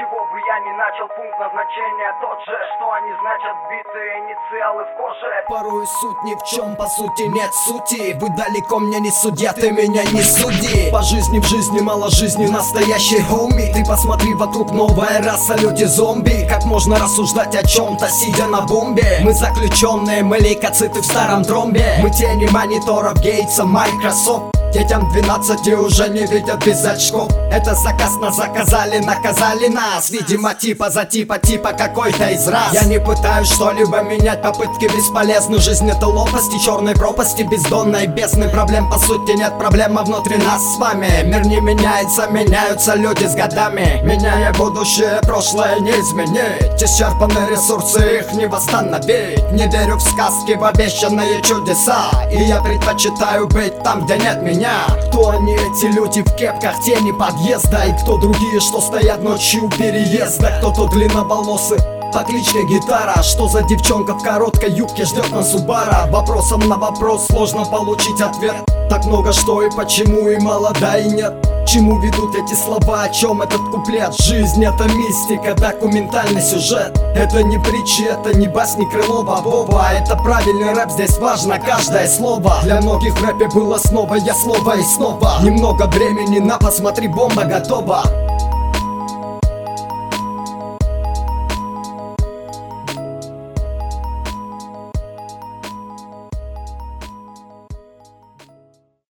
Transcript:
чего бы я ни начал, пункт назначения тот же. Что они значат, битые инициалы в коже? Порой суть ни в чем, по сути нет сути. Вы далеко мне не судья, ты меня не суди. По жизни в жизни мало жизни, настоящий хоми Ты посмотри вокруг, новая раса, люди зомби. Как можно рассуждать о чем-то, сидя на бомбе? Мы заключенные, мы лейкоциты в старом тромбе. Мы тени мониторов Гейтса, Microsoft Детям 12 уже не видят без очков. Это заказ нас заказали, наказали нас. Видимо типа за типа, типа какой-то из раз. Я не пытаюсь что-либо менять, попытки бесполезны. Жизнь это лопасти, черной пропасти, бездонной бездны. Проблем по сути нет, проблема внутри нас с вами. Мир не меняется, меняются люди с годами. Меняя будущее, прошлое не изменить. Исчерпаны ресурсы, их не восстановить. Не верю в сказки, в обещанные чудеса. И я предпочитаю быть там, где нет меня Кто они, эти люди в кепках, тени подъезда? И кто другие, что стоят ночью у переезда? Кто-то длинноволосый по кличке Гитара? Что за девчонка в короткой юбке ждет на Субара Вопросом на вопрос сложно получить ответ Так много что и почему и мало да и нет. Чему ведут эти слова, о чем этот куплет? Жизнь это мистика, документальный сюжет. Это не притчи, это не басни Крылова Вова. Это правильный рэп, здесь важно каждое слово. Для многих в рэпе было снова, я слово и снова. Немного времени на посмотри, бомба готова